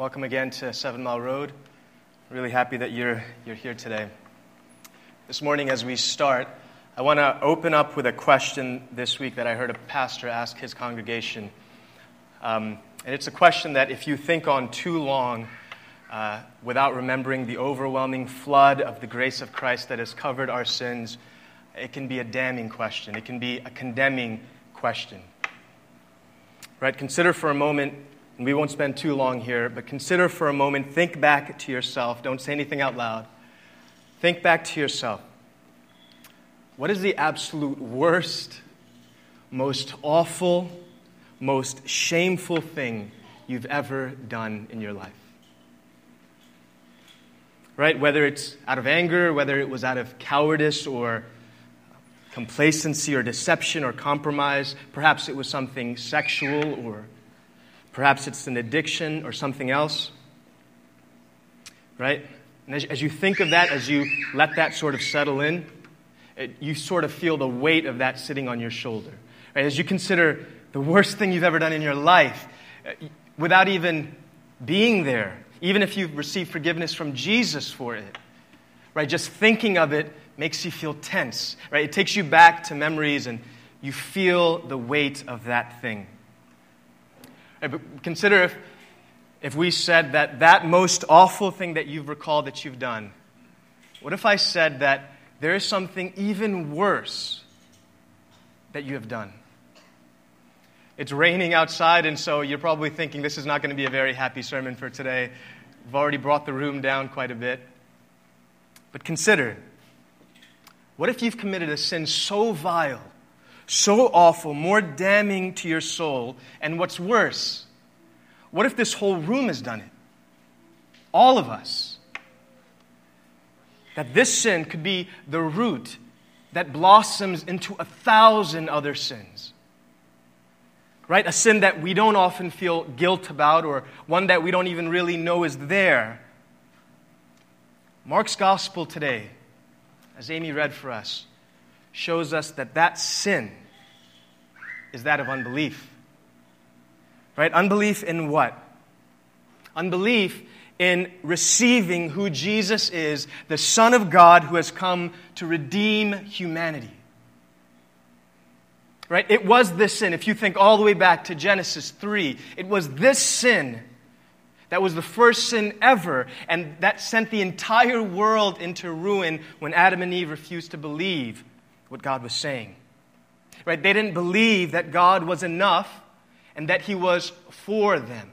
Welcome again to Seven Mile Road. Really happy that you're, you're here today. This morning, as we start, I want to open up with a question this week that I heard a pastor ask his congregation. Um, and it's a question that, if you think on too long uh, without remembering the overwhelming flood of the grace of Christ that has covered our sins, it can be a damning question. It can be a condemning question. Right? Consider for a moment, and we won't spend too long here, but consider for a moment, think back to yourself. Don't say anything out loud. Think back to yourself. What is the absolute worst, most awful, most shameful thing you've ever done in your life? Right? Whether it's out of anger, whether it was out of cowardice or complacency or deception or compromise. Perhaps it was something sexual or perhaps it's an addiction or something else. Right? And as, as you think of that, as you let that sort of settle in, it, you sort of feel the weight of that sitting on your shoulder. Right? As you consider the worst thing you've ever done in your life, uh, without even being there, even if you've received forgiveness from Jesus for it, right? Just thinking of it makes you feel tense, right? It takes you back to memories and you feel the weight of that thing. Consider if, if we said that that most awful thing that you've recalled that you've done, what if I said that there is something even worse that you have done? It's raining outside, and so you're probably thinking this is not going to be a very happy sermon for today. We've already brought the room down quite a bit. But consider what if you've committed a sin so vile, so awful, more damning to your soul? And what's worse, what if this whole room has done it? All of us. That this sin could be the root that blossoms into a thousand other sins. Right? A sin that we don't often feel guilt about or one that we don't even really know is there. Mark's gospel today as Amy read for us, shows us that that sin is that of unbelief. Right? Unbelief in what? Unbelief in receiving who Jesus is, the Son of God who has come to redeem humanity. Right? It was this sin. If you think all the way back to Genesis 3, it was this sin that was the first sin ever, and that sent the entire world into ruin when Adam and Eve refused to believe what God was saying. Right? They didn't believe that God was enough and that He was for them.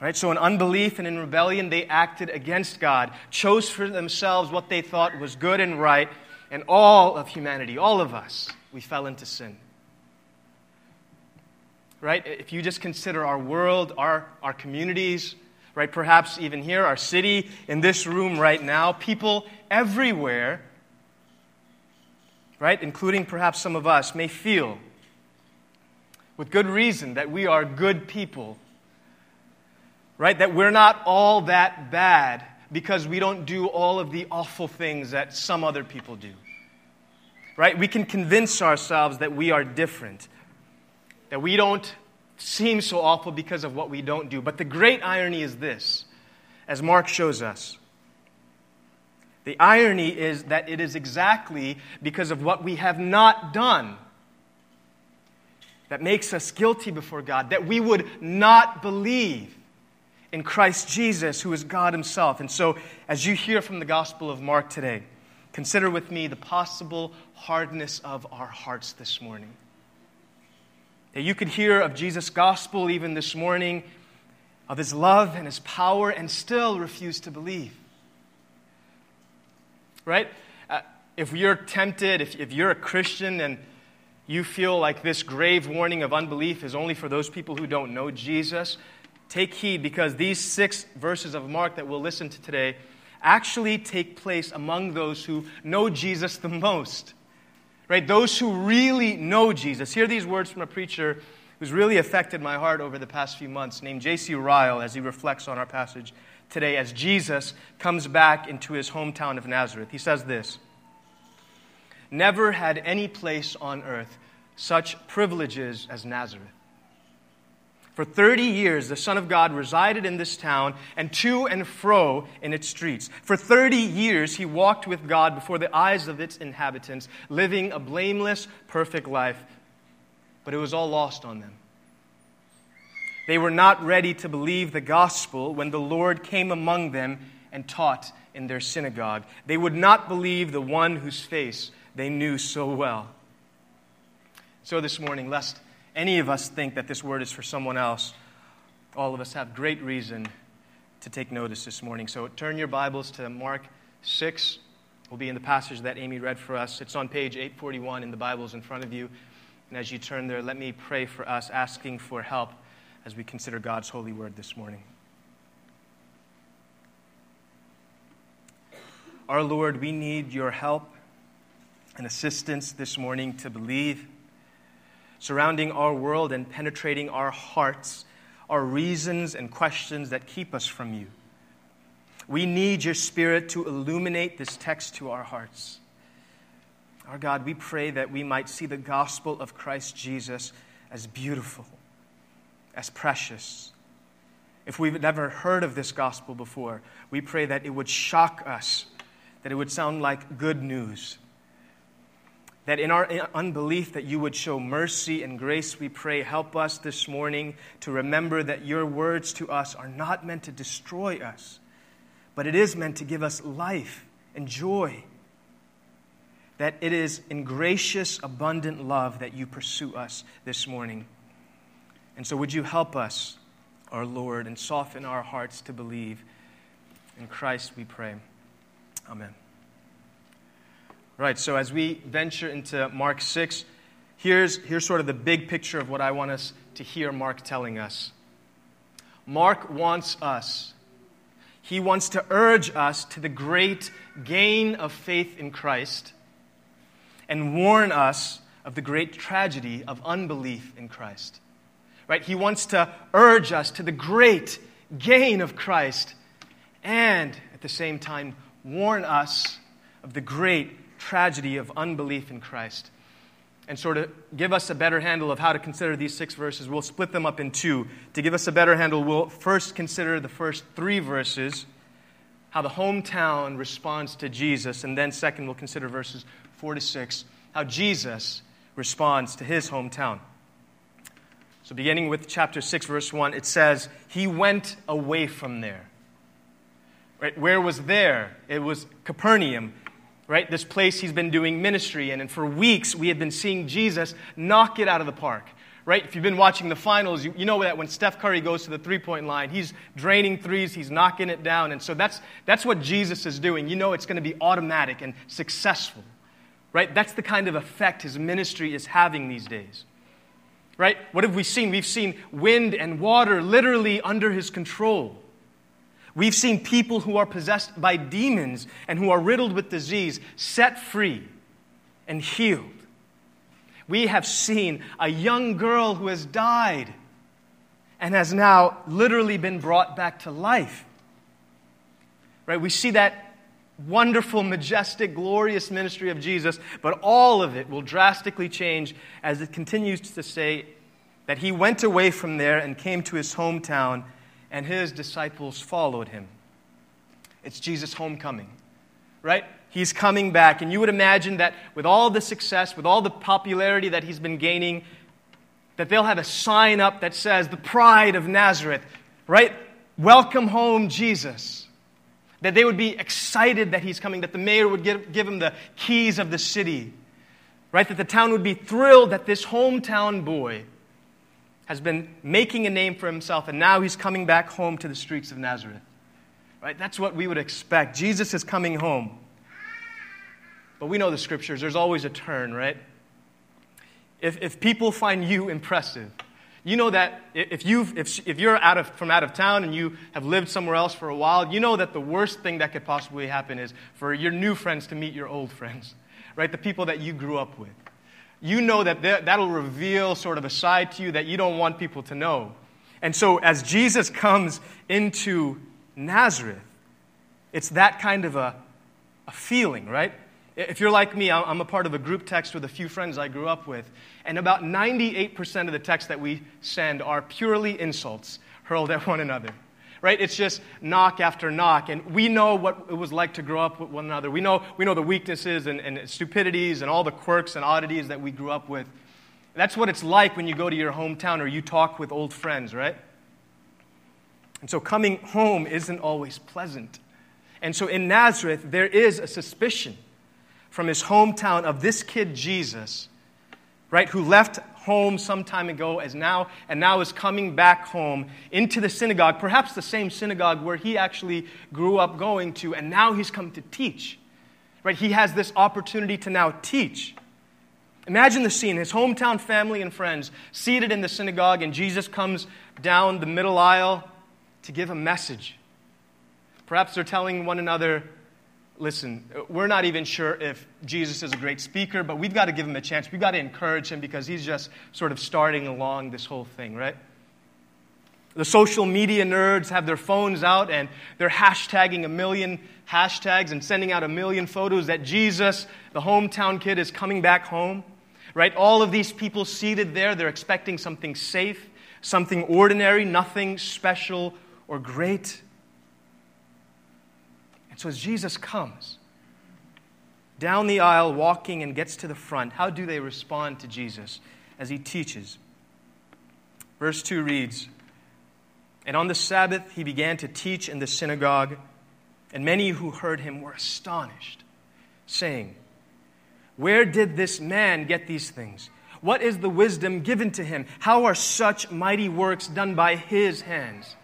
Right? So, in unbelief and in rebellion, they acted against God, chose for themselves what they thought was good and right, and all of humanity, all of us, we fell into sin right? If you just consider our world, our, our communities, right? Perhaps even here, our city, in this room right now, people everywhere, right? Including perhaps some of us, may feel with good reason that we are good people, right? That we're not all that bad because we don't do all of the awful things that some other people do. Right? We can convince ourselves that we are different that we don't seem so awful because of what we don't do. But the great irony is this, as Mark shows us. The irony is that it is exactly because of what we have not done that makes us guilty before God, that we would not believe in Christ Jesus, who is God Himself. And so, as you hear from the Gospel of Mark today, consider with me the possible hardness of our hearts this morning. That you could hear of Jesus' gospel even this morning, of his love and his power, and still refuse to believe. Right? Uh, if you're tempted, if, if you're a Christian and you feel like this grave warning of unbelief is only for those people who don't know Jesus, take heed because these six verses of Mark that we'll listen to today actually take place among those who know Jesus the most right? Those who really know Jesus. Hear these words from a preacher who's really affected my heart over the past few months, named J.C. Ryle, as he reflects on our passage today as Jesus comes back into his hometown of Nazareth. He says this Never had any place on earth such privileges as Nazareth. For 30 years, the Son of God resided in this town and to and fro in its streets. For 30 years, he walked with God before the eyes of its inhabitants, living a blameless, perfect life. But it was all lost on them. They were not ready to believe the gospel when the Lord came among them and taught in their synagogue. They would not believe the one whose face they knew so well. So, this morning, lest any of us think that this word is for someone else, all of us have great reason to take notice this morning. So turn your Bibles to Mark 6. We'll be in the passage that Amy read for us. It's on page 841 in the Bibles in front of you. And as you turn there, let me pray for us, asking for help as we consider God's holy word this morning. Our Lord, we need your help and assistance this morning to believe surrounding our world and penetrating our hearts are reasons and questions that keep us from you. We need your Spirit to illuminate this text to our hearts. Our God, we pray that we might see the gospel of Christ Jesus as beautiful, as precious. If we've never heard of this gospel before, we pray that it would shock us, that it would sound like good news. That in our unbelief that you would show mercy and grace we pray help us this morning to remember that your words to us are not meant to destroy us but it is meant to give us life and joy. That it is in gracious abundant love that you pursue us this morning and so would you help us our lord and soften our hearts to believe in christ we pray amen Right, so as we venture into Mark 6, here's, here's sort of the big picture of what I want us to hear Mark telling us. Mark wants us, he wants to urge us to the great gain of faith in Christ and warn us of the great tragedy of unbelief in Christ. Right? He wants to urge us to the great gain of Christ and at the same time warn us of the great tragedy of unbelief in Christ. And sort of give us a better handle of how to consider these six verses, we'll split them up in two. To give us a better handle, we'll first consider the first three verses, how the hometown responds to Jesus, and then second, we'll consider verses four to six, how Jesus responds to his hometown. So, beginning with chapter 6, verse 1, it says, He went away from there. Right? Where was there? It was Capernaum right? This place he's been doing ministry in. And for weeks, we have been seeing Jesus knock it out of the park, right? If you've been watching the finals, you, you know that when Steph Curry goes to the three point line, he's draining threes, he's knocking it down. And so that's, that's what Jesus is doing. You know it's going to be automatic and successful, right? That's the kind of effect his ministry is having these days. Right? What have we seen? We've seen wind and water literally under his control. We've seen people who are possessed by demons and who are riddled with disease set free and healed. We have seen a young girl who has died and has now literally been brought back to life. Right? We see that wonderful, majestic, glorious ministry of Jesus, but all of it will drastically change as it continues to say that he went away from there and came to his hometown and his disciples followed him. It's Jesus' homecoming, right? He's coming back. And you would imagine that with all the success, with all the popularity that he's been gaining, that they'll have a sign up that says, The Pride of Nazareth, right? Welcome home, Jesus. That they would be excited that he's coming, that the mayor would give, give him the keys of the city, right? That the town would be thrilled that this hometown boy has been making a name for himself, and now he's coming back home to the streets of Nazareth. Right? That's what we would expect. Jesus is coming home. But we know the scriptures, there's always a turn, right? If, if people find you impressive, you know that if, you've, if, if you're out of, from out of town and you have lived somewhere else for a while, you know that the worst thing that could possibly happen is for your new friends to meet your old friends, right? The people that you grew up with you know that that'll reveal sort of a side to you that you don't want people to know. And so, as Jesus comes into Nazareth, it's that kind of a, a feeling, right? If you're like me, I'm a part of a group text with a few friends I grew up with, and about 98% of the texts that we send are purely insults hurled at one another. Right? It's just knock after knock. And we know what it was like to grow up with one another. We know, we know the weaknesses and, and stupidities and all the quirks and oddities that we grew up with. That's what it's like when you go to your hometown or you talk with old friends, right? And so coming home isn't always pleasant. And so in Nazareth, there is a suspicion from his hometown of this kid Jesus, right, who left home some time ago as now and now is coming back home into the synagogue, perhaps the same synagogue where he actually grew up going to, and now he's come to teach. Right? He has this opportunity to now teach. Imagine the scene his hometown family and friends seated in the synagogue, and Jesus comes down the middle aisle to give a message. Perhaps they're telling one another, listen, we're not even sure if Jesus is a great speaker, but we've got to give him a chance. We've got to encourage him because he's just sort of starting along this whole thing, right? The social media nerds have their phones out and they're hashtagging a million hashtags and sending out a million photos that Jesus, the hometown kid, is coming back home. Right? All of these people seated there, they're expecting something safe, something ordinary, nothing special or great. And so as Jesus comes down the aisle, walking and gets to the front, how do they respond to Jesus as he teaches? Verse 2 reads And on the Sabbath he began to teach in the synagogue, and many who heard him were astonished, saying, Where did this man get these things? What is the wisdom given to him? How are such mighty works done by his hands?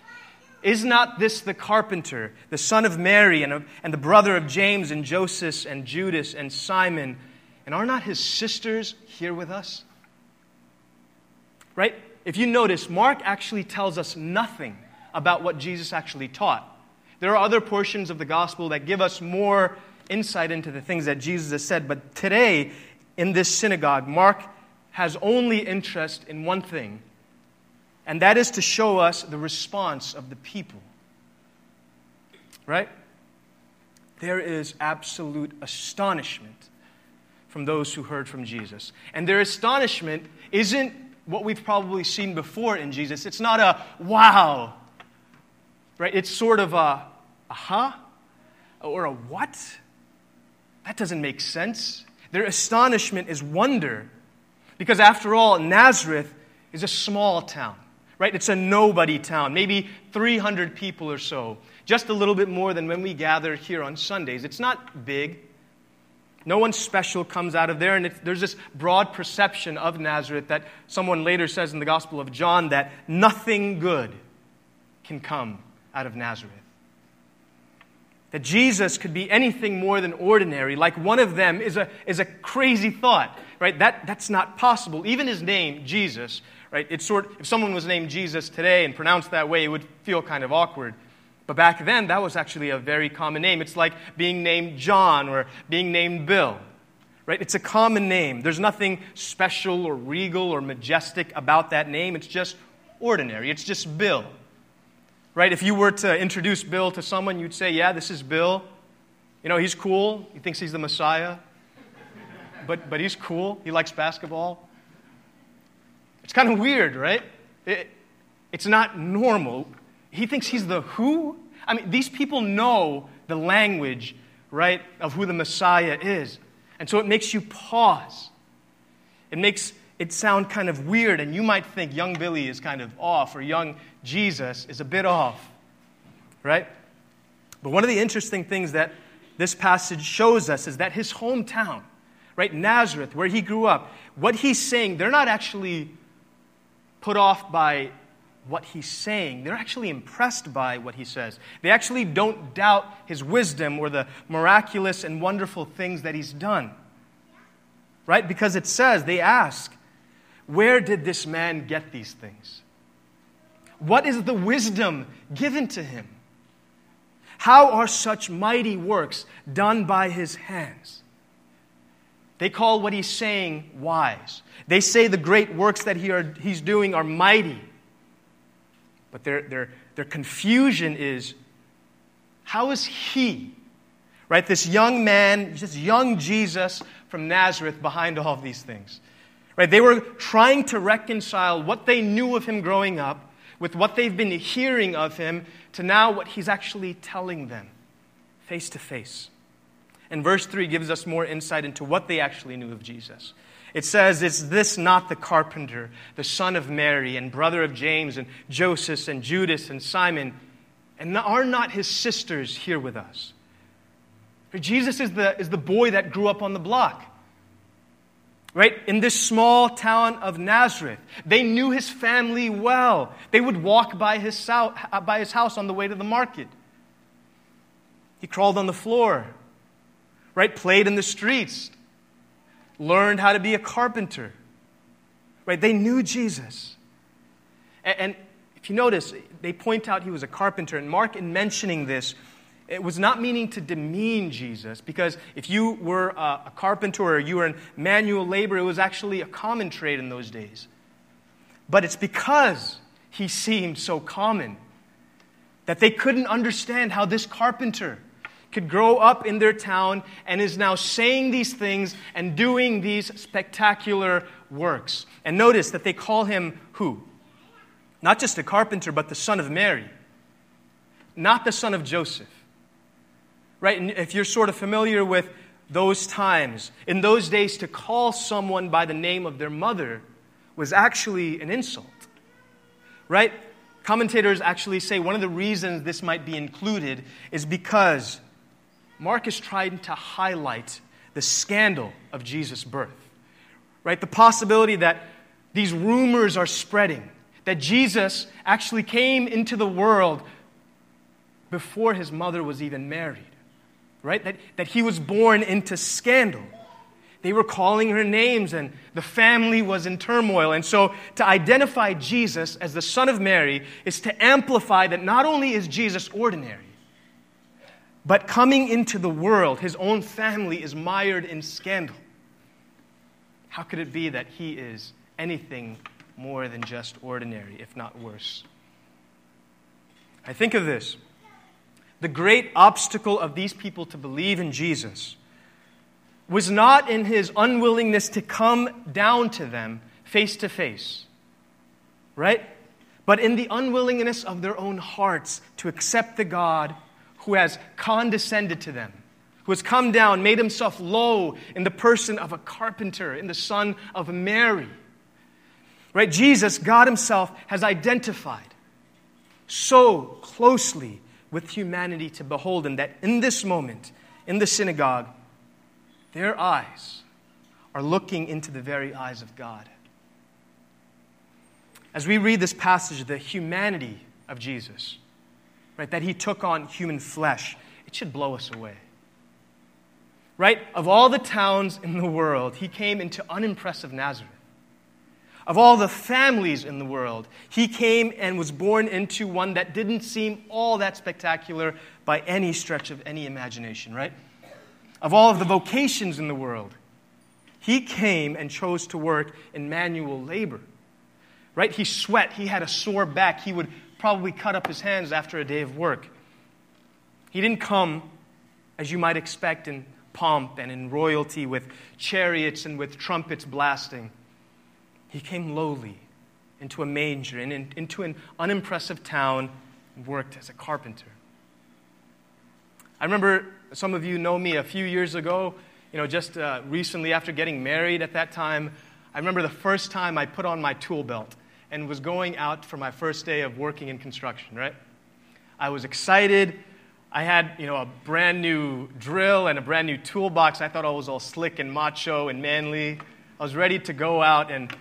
Is not this the carpenter, the son of Mary, and, of, and the brother of James and Joseph and Judas and Simon? And are not his sisters here with us? Right? If you notice, Mark actually tells us nothing about what Jesus actually taught. There are other portions of the gospel that give us more insight into the things that Jesus has said, but today in this synagogue, Mark has only interest in one thing and that is to show us the response of the people. Right? There is absolute astonishment from those who heard from Jesus. And their astonishment isn't what we've probably seen before in Jesus. It's not a wow, right? It's sort of a aha or a what? That doesn't make sense. Their astonishment is wonder because, after all, Nazareth is a small town right? It's a nobody town, maybe 300 people or so, just a little bit more than when we gather here on Sundays. It's not big. No one special comes out of there, and there's this broad perception of Nazareth that someone later says in the Gospel of John that nothing good can come out of Nazareth. That Jesus could be anything more than ordinary, like one of them, is a, is a crazy thought, right? That, that's not possible. Even his name, Jesus, right? It's sort, if someone was named Jesus today and pronounced that way, it would feel kind of awkward. But back then, that was actually a very common name. It's like being named John or being named Bill, right? It's a common name. There's nothing special or regal or majestic about that name. It's just ordinary. It's just Bill, right? If you were to introduce Bill to someone, you'd say, Yeah, this is Bill. You know, he's cool. He thinks he's the Messiah. But, but he's cool. He likes basketball. It's kind of weird, right? It, it's not normal. He thinks he's the who? I mean, these people know the language, right, of who the Messiah is. And so it makes you pause. It makes it sound kind of weird, and you might think young Billy is kind of off, or young Jesus is a bit off, right? But one of the interesting things that this passage shows us is that his hometown, right, Nazareth, where he grew up, what he's saying, they're not actually put off by what he's saying. They're actually impressed by what he says. They actually don't doubt his wisdom or the miraculous and wonderful things that he's done. Right? Because it says, they ask, Where did this man get these things? What is the wisdom given to him? How are such mighty works done by his hands? They call what he's saying wise. They say the great works that he are, he's doing are mighty. But their, their, their confusion is how is he, Right? This young man, this young Jesus from Nazareth behind all of these things. Right? They were trying to reconcile what they knew of him growing up with what they've been hearing of him to now what he's actually telling them face to face. And verse 3 gives us more insight into what they actually knew of Jesus. It says, Is this not the carpenter, the son of Mary, and brother of James, and Joseph, and Judas, and Simon? And are not his sisters here with us? For Jesus is the, is the boy that grew up on the block. Right? In this small town of Nazareth. They knew his family well. They would walk by his, by his house on the way to the market. He crawled on the floor, right? Played in the streets, learned how to be a carpenter, right? They knew Jesus. And if you notice, they point out he was a carpenter. And Mark, in mentioning this, it was not meaning to demean Jesus, because if you were a, carpenter or you were in manual labor, it was actually a common trade in those days. But it's because he seemed so common that they couldn't understand how this carpenter could grow up in their town and is now saying these things and doing these spectacular works. And notice that they call him who? Not just a carpenter, but the son of Mary, not the son of Joseph. Right? And if you're sort of familiar with those times, in those days, to call someone by the name of their mother was actually an insult. Right? Commentators actually say one of the reasons this might be included is because Mark is trying to highlight the scandal of Jesus' birth. Right? The possibility that these rumors are spreading, that Jesus actually came into the world before his mother was even married. Right? That, that he was born into scandal. They were calling her names, and the family was in turmoil. And so, to identify Jesus as the Son of Mary is to amplify that not only is Jesus ordinary, but coming into the world, his own family is mired in scandal. How could it be that he is anything more than just ordinary, if not worse? I think of this. The great obstacle of these people to believe in Jesus was not in his unwillingness to come down to them face to face, right? But in the unwillingness of their own hearts to accept the God who has condescended to them, who has come down, made himself low in the person of a carpenter, in the son of Mary. Right? Jesus, God Himself, has identified so closely with humanity to behold Him that in this moment, in the synagogue, their eyes are looking into the very eyes of God. As we read this passage, the humanity of Jesus, right? That he took on human flesh. It should blow us away. Right? Of all the towns in the world, he came into unimpressive Nazareth. Of all the families in the world, he came and was born into one that didn't seem all that spectacular by any stretch of any imagination, right? Of all of the vocations in the world, he came and chose to work in manual labor. Right? He sweat, he had a sore back, he would probably cut up his hands after a day of work. He didn't come, as you might expect, in pomp and in royalty with chariots and with trumpets blasting. He came lowly into a manger and in, into an unimpressive town and worked as a carpenter. I remember some of you know me a few years ago, you know, just uh, recently after getting married at that time. I remember the first time I put on my tool belt and was going out for my first day of working in construction, right? I was excited. I had, you know, a brand new drill and a brand new toolbox. I thought I was all slick and macho and manly. I was ready to go out and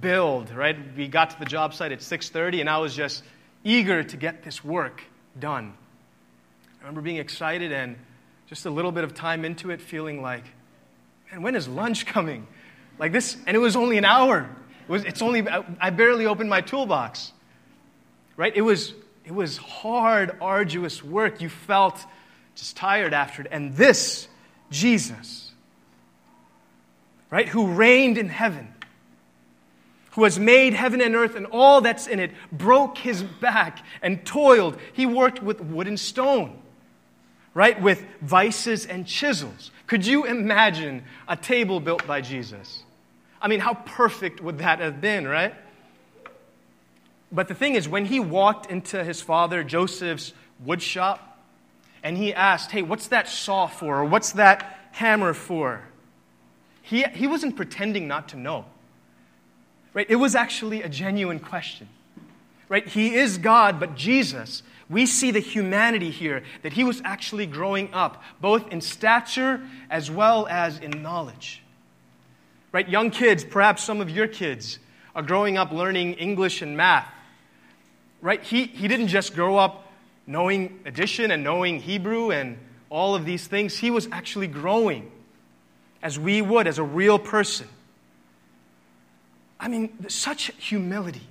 build, right? We got to the job site at 6:30 and I was just eager to get this work done. I remember being excited and just a little bit of time into it feeling like, man, when is lunch coming? Like this, and it was only an hour. Was, it's only, I barely opened my toolbox. Right? It was, it was hard, arduous work. You felt just tired after it. And this, Jesus, right, who reigned in heaven, who has made heaven and earth and all that's in it, broke his back and toiled. He worked with wood and stone. right, with vices and chisels. Could you imagine a table built by Jesus? I mean, how perfect would that have been, right? But the thing is, when he walked into his father Joseph's woodshop and he asked, Hey, what's that saw for? Or what's that hammer for? He, he wasn't pretending not to know. Right? It was actually a genuine question. Right? He is God, but Jesus, we see the humanity here that he was actually growing up, both in stature as well as in knowledge. Right? Young kids, perhaps some of your kids, are growing up learning English and math right? He, he didn't just grow up knowing addition and knowing Hebrew and all of these things. He was actually growing as we would, as a real person. I mean, such humility,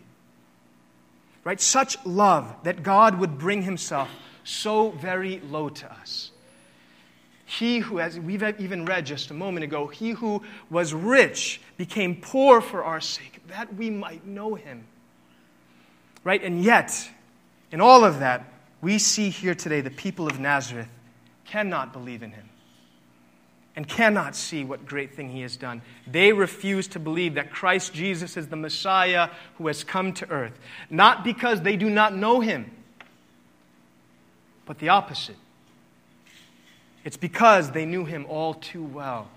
right? Such love that God would bring himself so very low to us. He who, as we've even read just a moment ago, he who was rich became poor for our sake, that we might know him Right? And yet, in all of that, we see here today the people of Nazareth cannot believe in him and cannot see what great thing he has done. They refuse to believe that Christ Jesus is the Messiah who has come to earth, not because they do not know him, but the opposite. It's because they knew him all too well.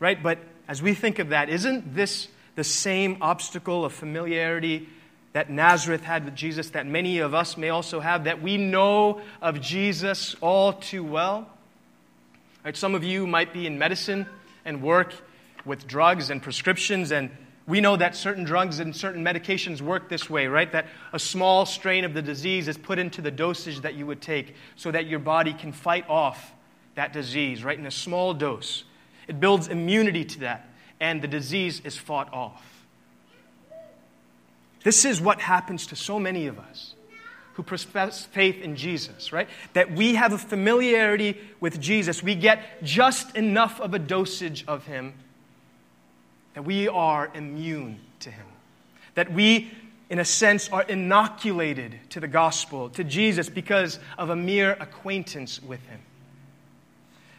Right? But as we think of that, isn't this the same obstacle of familiarity that Nazareth had with Jesus, that many of us may also have, that we know of Jesus all too well. Right, some of you might be in medicine and work with drugs and prescriptions, and we know that certain drugs and certain medications work this way, right? That a small strain of the disease is put into the dosage that you would take so that your body can fight off that disease, right? In a small dose. It builds immunity to that and the disease is fought off. This is what happens to so many of us who profess faith in Jesus, right? That we have a familiarity with Jesus. We get just enough of a dosage of Him that we are immune to Him. That we, in a sense, are inoculated to the gospel, to Jesus, because of a mere acquaintance with Him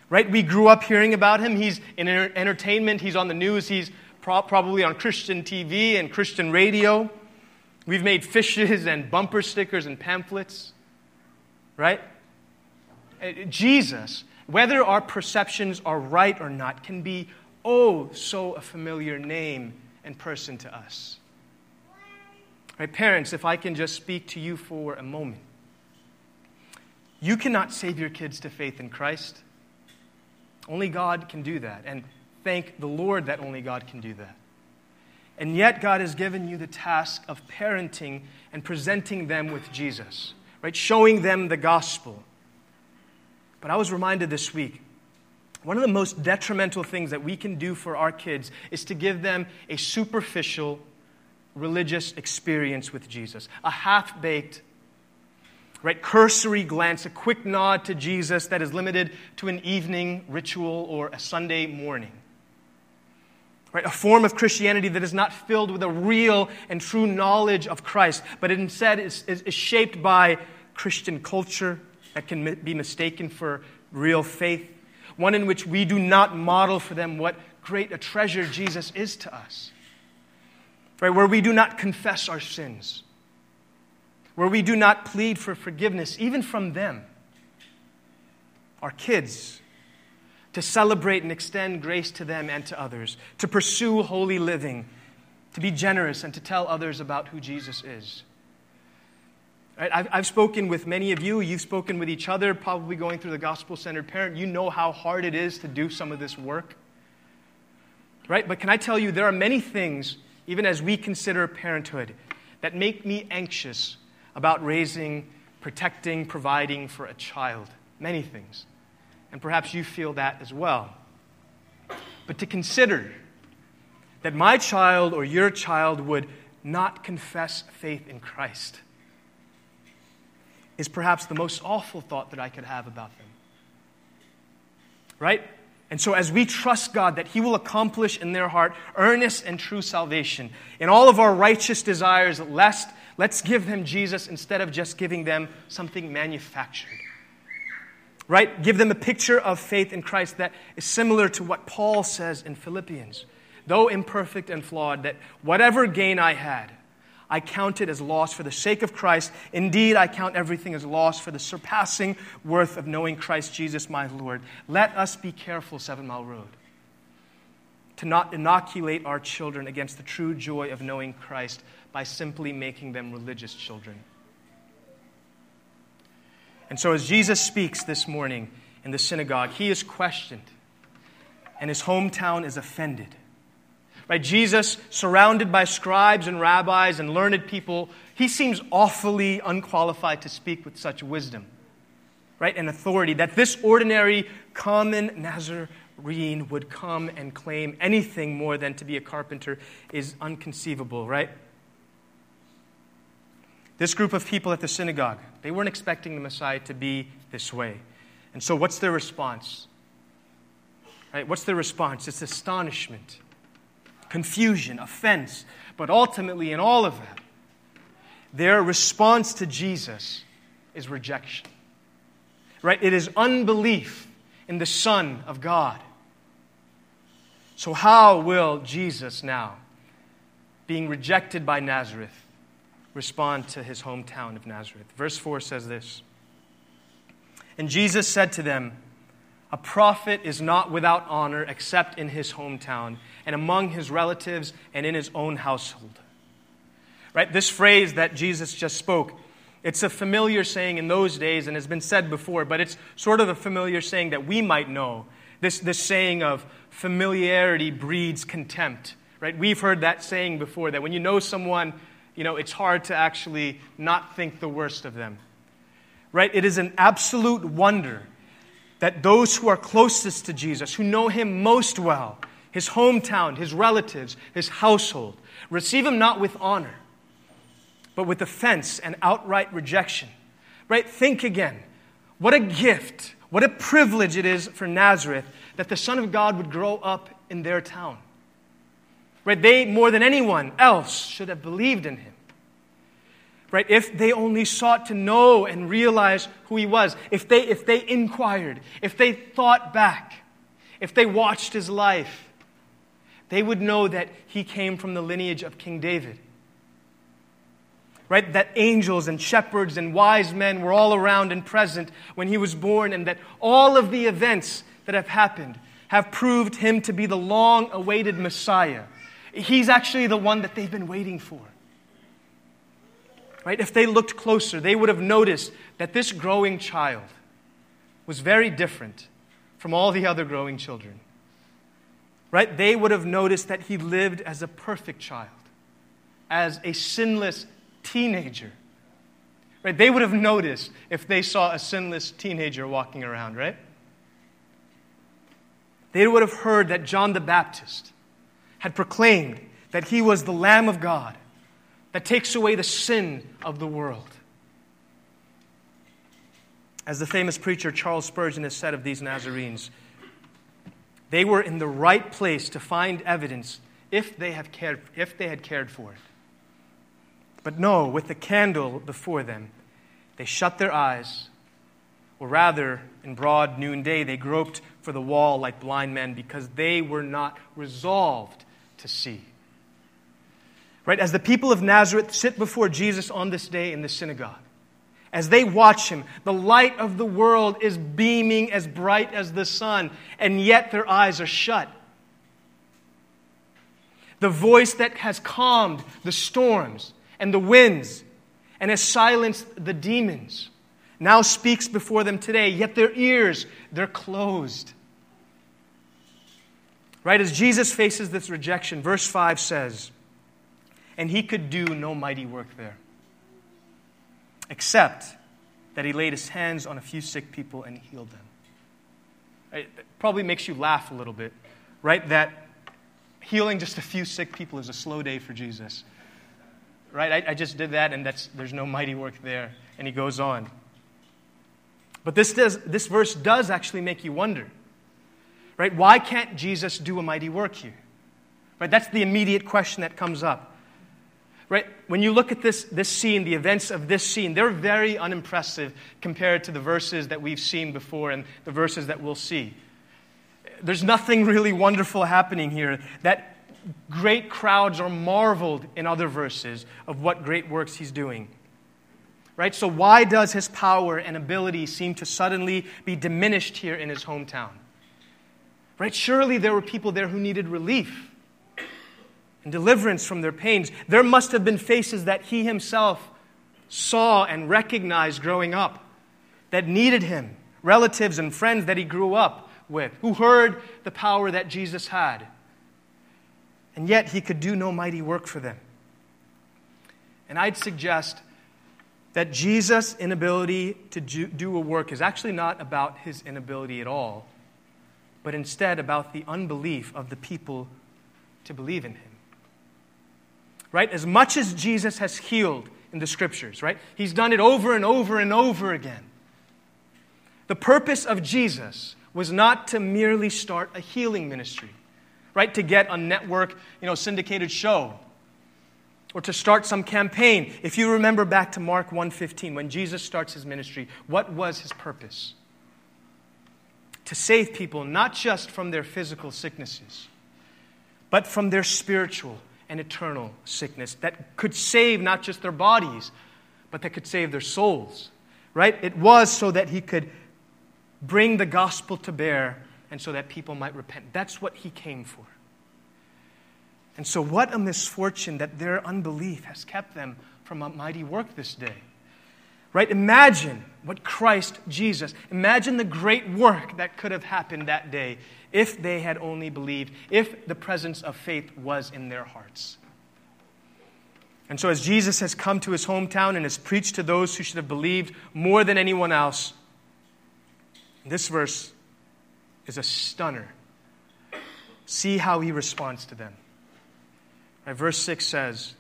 right? We grew up hearing about him. He's in entertainment, he's on the news, he's pro- probably on Christian TV and Christian radio. We've made fishes and bumper stickers and pamphlets, right? Uh, Jesus, whether our perceptions are right or not, can be oh so a familiar name and person to us. Right, parents, if I can just speak to you for a moment. You cannot save your kids to faith in Christ. Only God can do that. And thank the Lord that only God can do that. And yet, God has given you the task of parenting and presenting them with Jesus, right? Showing them the gospel. But I was reminded this week one of the most detrimental things that we can do for our kids is to give them a superficial religious experience with Jesus, a half baked right? Cursory glance, a quick nod to Jesus that is limited to an evening ritual or a Sunday morning. Right? A form of Christianity that is not filled with a real and true knowledge of Christ, but instead is, is, is shaped by Christian culture that can be mistaken for real faith. One in which we do not model for them what great a treasure Jesus is to us. Right? Where we do not confess our sins where we do not plead for forgiveness, even from them, our kids, to celebrate and extend grace to them and to others, to pursue holy living, to be generous, and to tell others about who Jesus is. Right? I've, I've spoken with many of you. You've spoken with each other, probably going through the gospel centered parent. You know how hard it is to do some of this work. Right? But can I tell you, there are many things, even as we consider parenthood, that make me anxious about raising, protecting, providing for a child. Many things. And perhaps you feel that as well. But to consider that my child or your child would not confess faith in Christ is perhaps the most awful thought that I could have about them. Right? And so, as we trust God that He will accomplish in their heart earnest and true salvation, in all of our righteous desires, lest Let's give them Jesus instead of just giving them something manufactured. right? Give them a picture of faith in Christ that is similar to what Paul says in Philippians. Though imperfect and flawed, that whatever gain I had, I count it as loss for the sake of Christ. Indeed, I count everything as loss for the surpassing worth of knowing Christ Jesus my Lord. Let us be careful, Seven Mile Road, to not inoculate our children against the true joy of knowing Christ by simply making them religious children. And so, as Jesus speaks this morning in the synagogue, he is questioned, and his hometown is offended. Right? Jesus, surrounded by scribes and rabbis and learned people, he seems awfully unqualified to speak with such wisdom, right? And authority that this ordinary, common Nazarene would come and claim anything more than to be a carpenter is unconceivable, right? This group of people at the synagogue, they weren't expecting the Messiah to be this way. And so, what's their response? Right? What's their response? It's astonishment confusion, offense. But ultimately, in all of that, their response to Jesus is rejection. Right? It is unbelief in the Son of God. So, how will Jesus now, being rejected by Nazareth, respond to his hometown of Nazareth? Verse 4 says this And Jesus said to them, A prophet is not without honor except in his hometown and among his relatives and in his own household. Right? This phrase that Jesus just spoke, it's a familiar saying in those days and has been said before, but it's sort of a familiar saying that we might know. This, this saying of familiarity breeds contempt. Right? We've heard that saying before that when you know someone, you know, it's hard to actually not think the worst of them. Right? It is an absolute wonder that those who are closest to Jesus, who know him most well, his hometown, his relatives, his household. Receive him not with honor, but with offense and outright rejection. Right? Think again. What a gift, what a privilege it is for Nazareth that the Son of God would grow up in their town. Right? They, more than anyone else, should have believed in him. Right? If they only sought to know and realize who he was, if they, if they inquired, if they thought back, if they watched his life, they would know that he came from the lineage of King David. Right? That angels and shepherds and wise men were all around and present when he was born, and that all of the events that have happened have proved him to be the long awaited Messiah. He's actually the one that they've been waiting for. Right? If they looked closer, they would have noticed that this growing child was very different from all the other growing children right? They would have noticed that he lived as a perfect child, as a sinless teenager. Right? They would have noticed if they saw a sinless teenager walking around, right? They would have heard that John the Baptist had proclaimed that he was the Lamb of God that takes away the sin of the world. As the famous preacher Charles Spurgeon has said of these Nazarenes, they were in the right place to find evidence if they, have cared, if they had cared for it. But no, with the candle before them, they shut their eyes, or rather, in broad noonday, they groped for the wall like blind men because they were not resolved to see. Right? As the people of Nazareth sit before Jesus on this day in the synagogue, as they watch him, the light of the world is beaming as bright as the sun, and yet their eyes are shut. The voice that has calmed the storms and the winds and has silenced the demons now speaks before them today, yet their ears, they're closed. Right as Jesus faces this rejection, verse 5 says, And he could do no mighty work there except that he laid his hands on a few sick people and healed them. It probably makes you laugh a little bit, right? That healing just a few sick people is a slow day for Jesus. Right? I, I just did that, and there's no mighty work there. And he goes on. But this, does, this verse does actually make you wonder, right? Why can't Jesus do a mighty work here? Right? That's the immediate question that comes up. Right? When you look at this, this scene, the events of this scene, they're very unimpressive compared to the verses that we've seen before and the verses that we'll see. There's nothing really wonderful happening here. That great crowds are marveled in other verses of what great works he's doing. Right? So, why does his power and ability seem to suddenly be diminished here in his hometown? Right? Surely there were people there who needed relief and deliverance from their pains. There must have been faces that he himself saw and recognized growing up that needed him, relatives and friends that he grew up with, who heard the power that Jesus had. And yet he could do no mighty work for them. And I'd suggest that Jesus' inability to do a work is actually not about his inability at all, but instead about the unbelief of the people to believe in him. Right? As much as Jesus has healed in the scriptures, right? He's done it over and over and over again. The purpose of Jesus was not to merely start a healing ministry, right? To get a network, you know, syndicated show or to start some campaign. If you remember back to Mark 1:15 when Jesus starts his ministry, what was his purpose? To save people not just from their physical sicknesses, but from their spiritual and eternal sickness that could save not just their bodies, but that could save their souls. Right? It was so that he could bring the gospel to bear and so that people might repent. That's what he came for. And so, what a misfortune that their unbelief has kept them from a mighty work this day. Right? Imagine what Christ Jesus, imagine the great work that could have happened that day if they had only believed, if the presence of faith was in their hearts. And so, as Jesus has come to his hometown and has preached to those who should have believed more than anyone else, this verse is a stunner. See how he responds to them. Right, verse 6 says,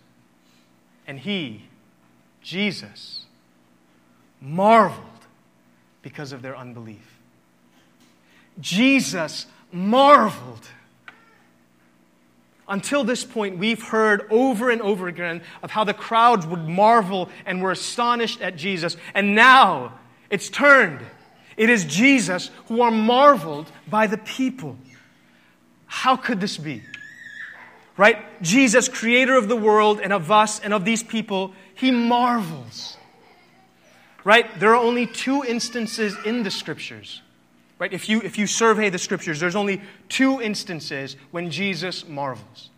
And he, Jesus, marveled because of their unbelief. Jesus marveled. Until this point, we've heard over and over again of how the crowds would marvel and were astonished at Jesus. And now it's turned. It is Jesus who are marveled by the people. How could this be? right? Jesus, creator of the world and of us and of these people, he marvels. Right? There are only two instances in the scriptures. Right? If you, if you survey the scriptures, there's only two instances when Jesus marvels.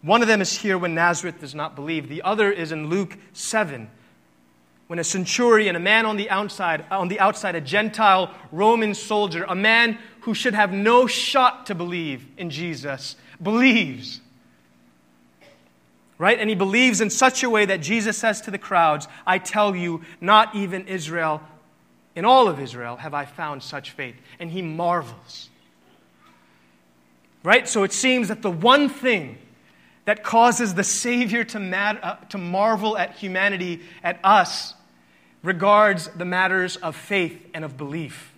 One of them is here when Nazareth does not believe. The other is in Luke 7, when a centurion, a man on the outside, on the outside, a Gentile Roman soldier, a man who should have no shot to believe in Jesus, believes. Right? And he believes in such a way that Jesus says to the crowds, I tell you, not even Israel, in all of Israel, have I found such faith. And he marvels. Right? So it seems that the one thing that causes the Savior to, mad, uh, to marvel at humanity, at us, regards the matters of faith and of belief.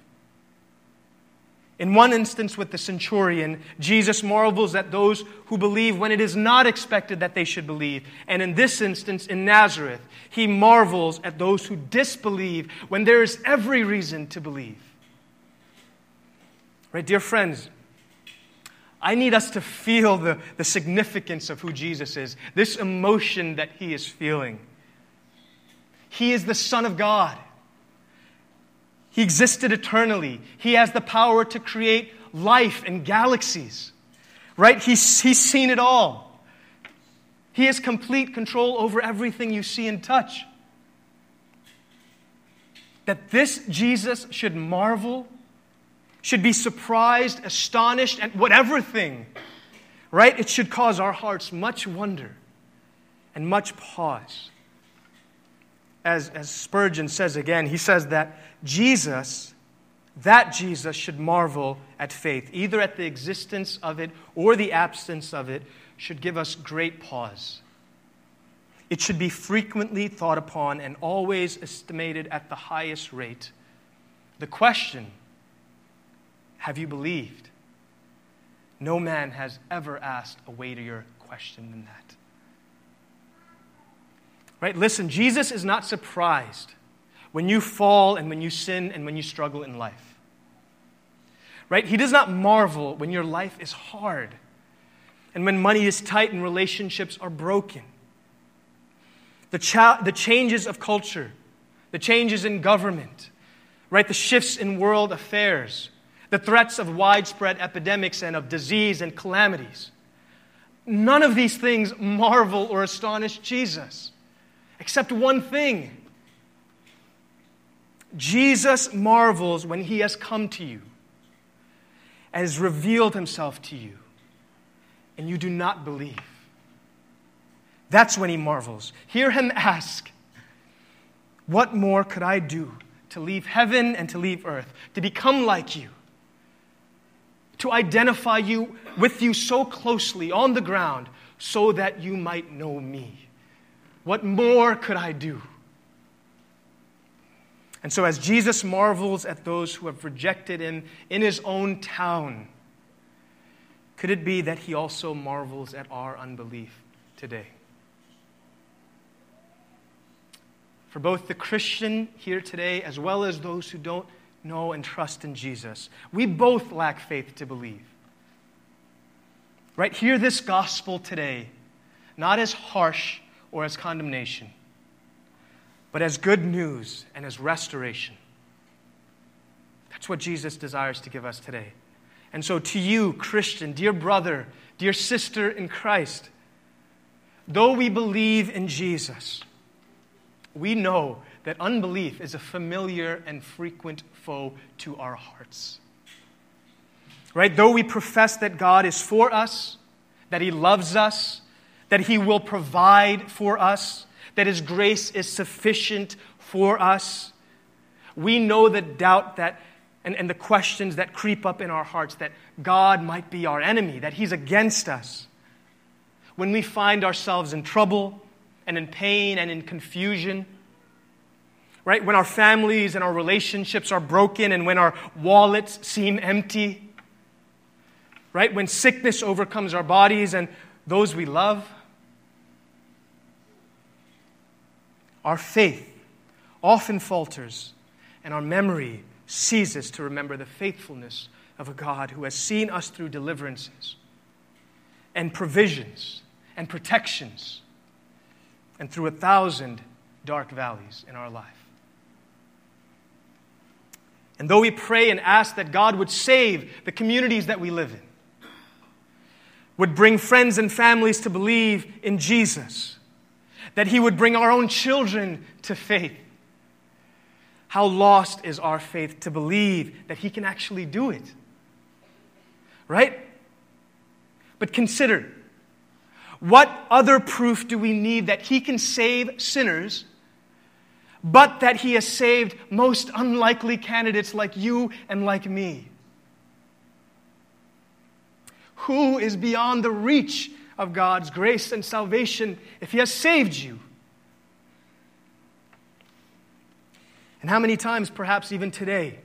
In one instance with the centurion, Jesus marvels at those who believe when it is not expected that they should believe. And in this instance, in Nazareth, he marvels at those who disbelieve when there is every reason to believe. Right, dear friends, I need us to feel the, the significance of who Jesus is, this emotion that he is feeling. He is the Son of God. He existed eternally. He has the power to create life and galaxies. Right? He's, he's seen it all. He has complete control over everything you see and touch. That this Jesus should marvel, should be surprised, astonished at whatever thing, right? It should cause our hearts much wonder and much pause as, as Spurgeon says again, he says that Jesus, that Jesus should marvel at faith, either at the existence of it or the absence of it, should give us great pause. It should be frequently thought upon and always estimated at the highest rate. The question have you believed? No man has ever asked a weightier question than that. Right? Listen, Jesus is not surprised when you fall and when you sin and when you struggle in life. Right? He does not marvel when your life is hard and when money is tight and relationships are broken. The, cha- the changes of culture, the changes in government, right? The shifts in world affairs, the threats of widespread epidemics and of disease and calamities. None of these things marvel or astonish Jesus, except one thing. Jesus marvels when he has come to you, and has revealed himself to you, and you do not believe. That's when he marvels. Hear him ask, What more could I do to leave heaven and to leave earth, to become like you, to identify you with you so closely on the ground so that you might know me? What more could I do? And so, as Jesus marvels at those who have rejected him in his own town, could it be that he also marvels at our unbelief today? For both the Christian here today as well as those who don't know and trust in Jesus, we both lack faith to believe. Right? Hear this gospel today, not as harsh or as condemnation, but as good news and as restoration. That's what Jesus desires to give us today. And so, to you, Christian, dear brother, dear sister in Christ, though we believe in Jesus, we know that unbelief is a familiar and frequent foe to our hearts. Right? Though we profess that God is for us, that He loves us, that He will provide for us, that His grace is sufficient for us, we know the doubt that and, and the questions that creep up in our hearts that God might be our enemy, that He's against us. When we find ourselves in trouble and in pain and in confusion, right? When our families and our relationships are broken and when our wallets seem empty, right? When sickness overcomes our bodies and those we love, our faith often falters and our memory ceases to remember the faithfulness of a God who has seen us through deliverances and provisions and protections and through a thousand dark valleys in our life. And though we pray and ask that God would save the communities that we live in, would bring friends and families to believe in Jesus, that He would bring our own children to faith, how lost is our faith to believe that He can actually do it? Right? But consider what other proof do we need that He can save sinners, but that He has saved most unlikely candidates like you and like me? Who is beyond the reach of God's grace and salvation if He has saved you? And how many times, perhaps even today,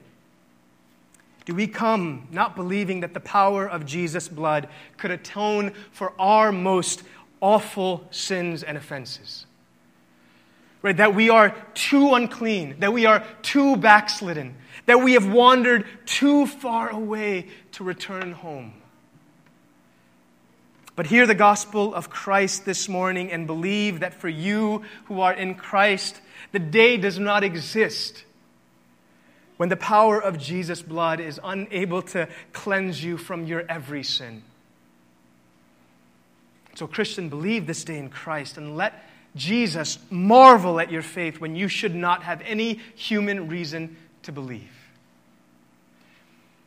do we come not believing that the power of Jesus' blood could atone for our most awful sins and offenses? Right? That we are too unclean, that we are too backslidden, that we have wandered too far away to return home. But hear the gospel of Christ this morning and believe that for you who are in Christ, the day does not exist when the power of Jesus' blood is unable to cleanse you from your every sin. So, Christian, believe this day in Christ and let Jesus marvel at your faith when you should not have any human reason to believe.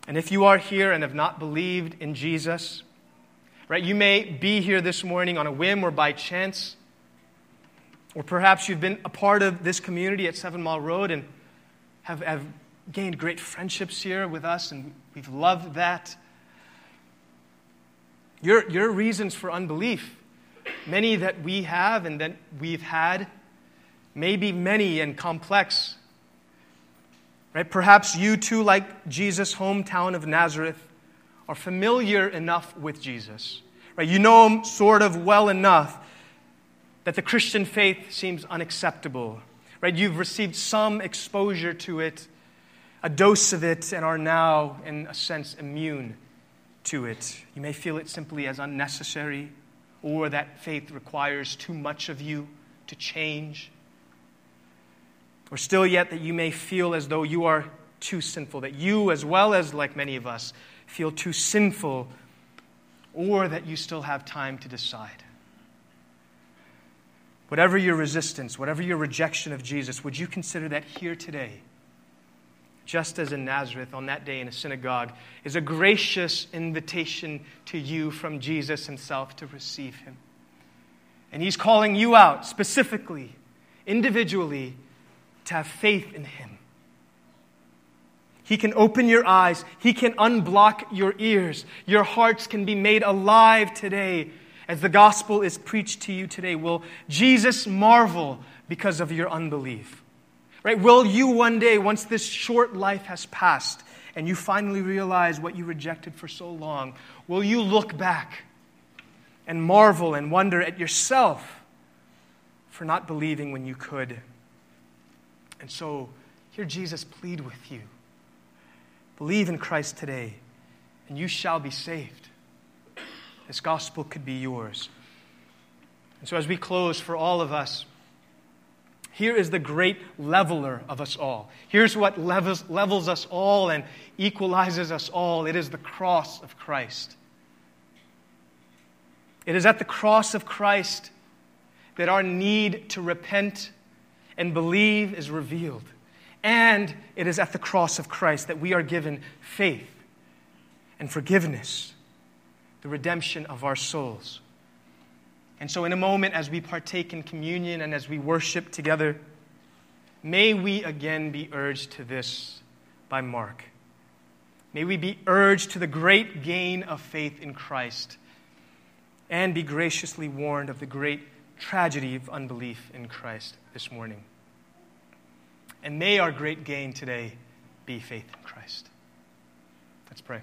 And if you are here and have not believed in Jesus, right, you may be here this morning on a whim or by chance. Or perhaps you've been a part of this community at Seven Mile Road and have, have gained great friendships here with us, and we've loved that. Your, your reasons for unbelief, many that we have and that we've had, may be many and complex. Right? Perhaps you too, like Jesus' hometown of Nazareth, are familiar enough with Jesus. Right? You know him sort of well enough that the Christian faith seems unacceptable, right? You've received some exposure to it, a dose of it, and are now, in a sense, immune to it. You may feel it simply as unnecessary, or that faith requires too much of you to change. Or still, yet, that you may feel as though you are too sinful, that you, as well as like many of us, feel too sinful, or that you still have time to decide. Whatever your resistance, whatever your rejection of Jesus, would you consider that here today? just as in Nazareth on that day in a synagogue, is a gracious invitation to you from Jesus himself to receive him. And he's calling you out specifically, individually, to have faith in him. He can open your eyes, he can unblock your ears. Your hearts can be made alive today as the gospel is preached to you today. Will Jesus marvel because of your unbelief? Right? Will you one day, once this short life has passed and you finally realize what you rejected for so long, will you look back and marvel and wonder at yourself for not believing when you could? And so, hear Jesus plead with you. Believe in Christ today, and you shall be saved. This gospel could be yours. And so, as we close, for all of us, here is the great leveler of us all. Here's what levels, levels us all and equalizes us all it is the cross of Christ. It is at the cross of Christ that our need to repent and believe is revealed. And it is at the cross of Christ that we are given faith and forgiveness, the redemption of our souls. And so, in a moment, as we partake in communion and as we worship together, may we again be urged to this by Mark. May we be urged to the great gain of faith in Christ and be graciously warned of the great tragedy of unbelief in Christ this morning. And may our great gain today be faith in Christ. Let's pray.